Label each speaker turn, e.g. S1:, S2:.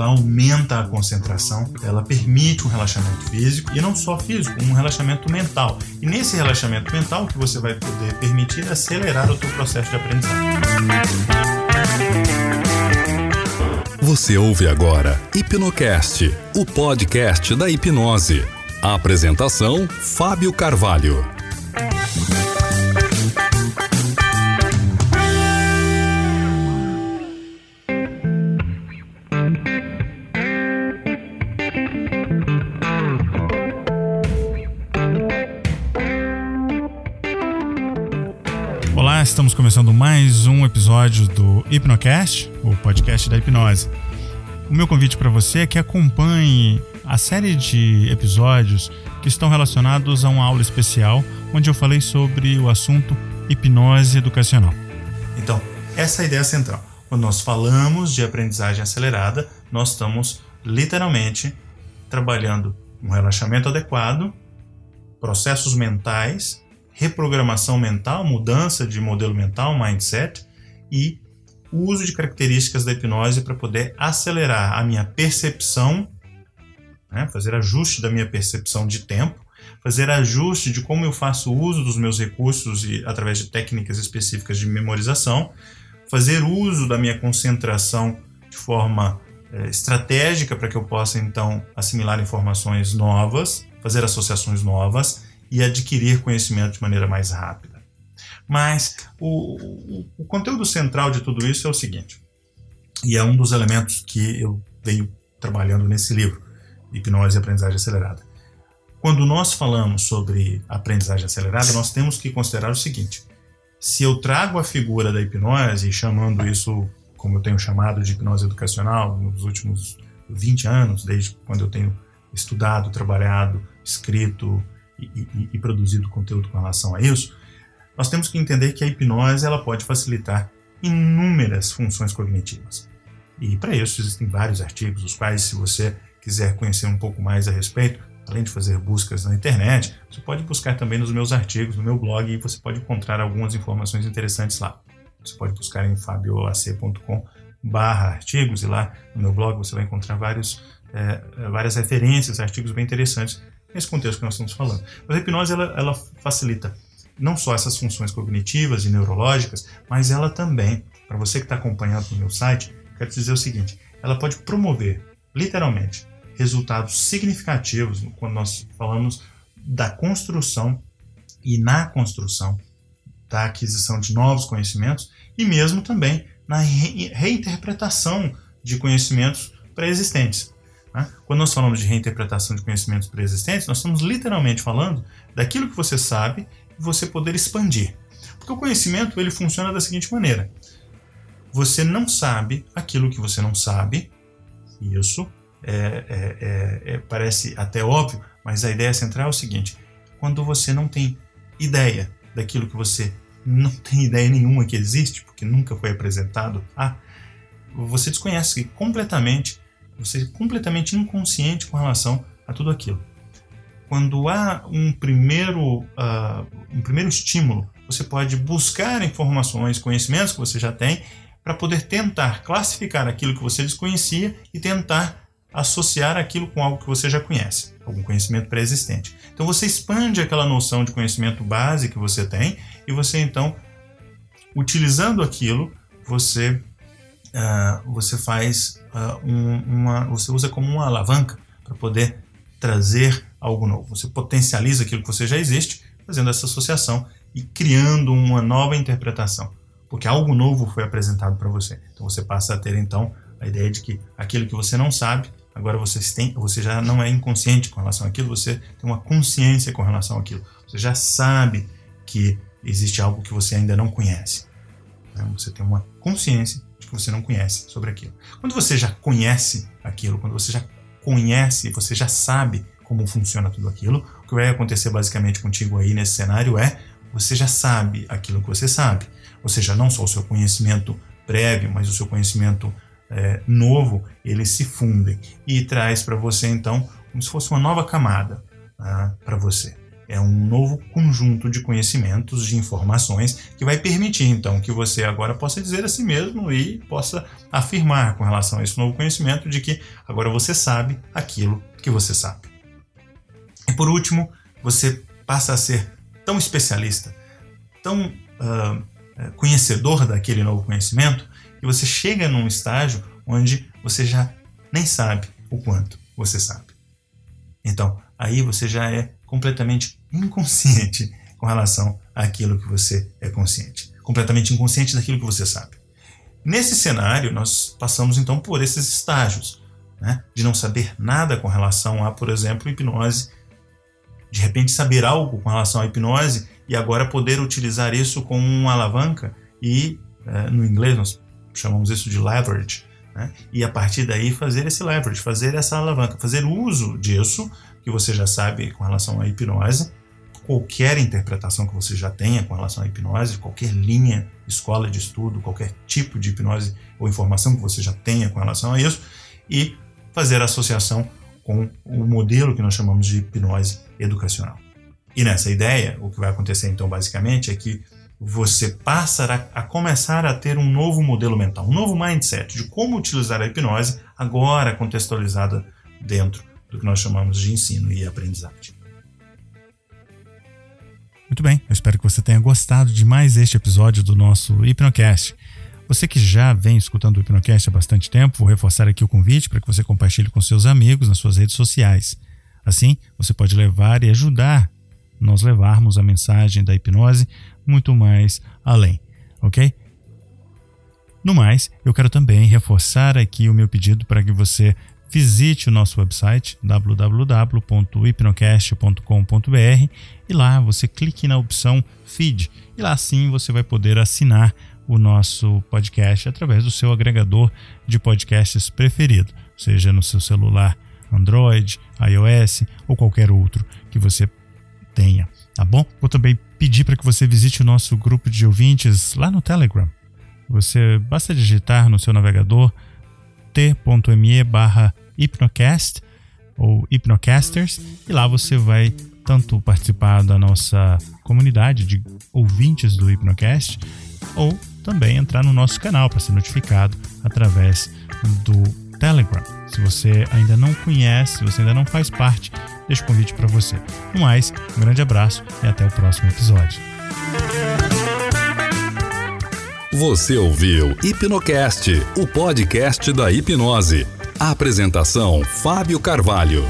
S1: ela aumenta a concentração, ela permite um relaxamento físico e não só físico, um relaxamento mental. E nesse relaxamento mental que você vai poder permitir acelerar o seu processo de aprendizagem.
S2: Você ouve agora Hipnocast, o podcast da hipnose. A apresentação Fábio Carvalho.
S1: Estamos começando mais um episódio do Hipnocast, o podcast da hipnose. O meu convite para você é que acompanhe a série de episódios que estão relacionados a uma aula especial onde eu falei sobre o assunto hipnose educacional. Então, essa é a ideia central. Quando nós falamos de aprendizagem acelerada, nós estamos literalmente trabalhando um relaxamento adequado, processos mentais reprogramação mental, mudança de modelo mental, mindset e o uso de características da hipnose para poder acelerar a minha percepção, né, fazer ajuste da minha percepção de tempo, fazer ajuste de como eu faço uso dos meus recursos e através de técnicas específicas de memorização, fazer uso da minha concentração de forma é, estratégica para que eu possa então assimilar informações novas, fazer associações novas e adquirir conhecimento de maneira mais rápida. Mas o, o, o conteúdo central de tudo isso é o seguinte, e é um dos elementos que eu venho trabalhando nesse livro, Hipnose e Aprendizagem Acelerada. Quando nós falamos sobre aprendizagem acelerada, nós temos que considerar o seguinte: se eu trago a figura da hipnose, chamando isso, como eu tenho chamado de hipnose educacional, nos últimos 20 anos, desde quando eu tenho estudado, trabalhado, escrito e, e, e produzido conteúdo com relação a isso, nós temos que entender que a hipnose ela pode facilitar inúmeras funções cognitivas. E para isso existem vários artigos, os quais, se você quiser conhecer um pouco mais a respeito, além de fazer buscas na internet, você pode buscar também nos meus artigos, no meu blog, e você pode encontrar algumas informações interessantes lá. Você pode buscar em fabioac.com barra artigos, e lá no meu blog você vai encontrar vários, é, várias referências, artigos bem interessantes nesse contexto que nós estamos falando. Mas a hipnose ela, ela facilita não só essas funções cognitivas e neurológicas, mas ela também, para você que está acompanhando no meu site, quero te dizer o seguinte: ela pode promover, literalmente, resultados significativos quando nós falamos da construção e na construção da aquisição de novos conhecimentos e mesmo também na reinterpretação de conhecimentos pré-existentes. Né? Quando nós falamos de reinterpretação de conhecimentos pré-existentes, nós estamos literalmente falando daquilo que você sabe e você poder expandir. Porque o conhecimento ele funciona da seguinte maneira: você não sabe aquilo que você não sabe, isso é, é, é, é parece até óbvio, mas a ideia central é o seguinte: quando você não tem ideia daquilo que você não tem ideia nenhuma que existe, porque nunca foi apresentado, ah, você desconhece completamente você é completamente inconsciente com relação a tudo aquilo. Quando há um primeiro, uh, um primeiro estímulo, você pode buscar informações, conhecimentos que você já tem, para poder tentar classificar aquilo que você desconhecia e tentar associar aquilo com algo que você já conhece, algum conhecimento pré-existente. Então você expande aquela noção de conhecimento base que você tem e você então, utilizando aquilo, você uh, você faz uh, um, uma, você usa como uma alavanca para poder trazer algo novo. Você potencializa aquilo que você já existe, fazendo essa associação e criando uma nova interpretação, porque algo novo foi apresentado para você. Então você passa a ter então a ideia de que aquilo que você não sabe, agora você tem, você já não é inconsciente com relação àquilo, você tem uma consciência com relação àquilo. Você já sabe que existe algo que você ainda não conhece. Né? Você tem uma consciência que você não conhece sobre aquilo. Quando você já conhece aquilo, quando você já conhece, você já sabe como funciona tudo aquilo, o que vai acontecer basicamente contigo aí nesse cenário é você já sabe aquilo que você sabe. Ou seja, não só o seu conhecimento prévio, mas o seu conhecimento é, novo, eles se fundem e traz para você então como se fosse uma nova camada ah, para você. É um novo conjunto de conhecimentos, de informações que vai permitir então que você agora possa dizer a si mesmo e possa afirmar com relação a esse novo conhecimento de que agora você sabe aquilo que você sabe. E por último, você passa a ser tão especialista, tão uh, conhecedor daquele novo conhecimento, que você chega num estágio onde você já nem sabe o quanto você sabe. Então, aí você já é completamente inconsciente com relação àquilo que você é consciente, completamente inconsciente daquilo que você sabe. Nesse cenário, nós passamos então por esses estágios, né? de não saber nada com relação a, por exemplo, hipnose, de repente saber algo com relação à hipnose e agora poder utilizar isso como uma alavanca e, é, no inglês, nós chamamos isso de leverage, né? e a partir daí fazer esse leverage, fazer essa alavanca, fazer uso disso que você já sabe com relação à hipnose, qualquer interpretação que você já tenha com relação à hipnose, qualquer linha, escola de estudo, qualquer tipo de hipnose ou informação que você já tenha com relação a isso, e fazer associação com o modelo que nós chamamos de hipnose educacional. E nessa ideia, o que vai acontecer então basicamente é que você passa a, começar a ter um novo modelo mental, um novo mindset de como utilizar a hipnose agora contextualizada dentro do que nós chamamos de ensino e aprendizagem.
S3: Muito bem, eu espero que você tenha gostado de mais este episódio do nosso Hipnocast. Você que já vem escutando o Hipnocast há bastante tempo, vou reforçar aqui o convite para que você compartilhe com seus amigos nas suas redes sociais. Assim, você pode levar e ajudar nós levarmos a mensagem da hipnose muito mais além, ok? No mais, eu quero também reforçar aqui o meu pedido para que você visite o nosso website www.hipnocast.com.br e lá você clique na opção Feed e lá sim você vai poder assinar o nosso podcast através do seu agregador de podcasts preferido, seja no seu celular Android, iOS ou qualquer outro que você tenha, tá bom? Vou também pedir para que você visite o nosso grupo de ouvintes lá no Telegram. Você basta digitar no seu navegador t.me barra Hipnocast ou Hipnocasters e lá você vai tanto participar da nossa comunidade de ouvintes do Hipnocast ou também entrar no nosso canal para ser notificado através do Telegram. Se você ainda não conhece, se você ainda não faz parte, deixo o convite para você. No mais, um grande abraço e até o próximo episódio.
S2: Você ouviu Hipnocast, o podcast da hipnose. Apresentação: Fábio Carvalho.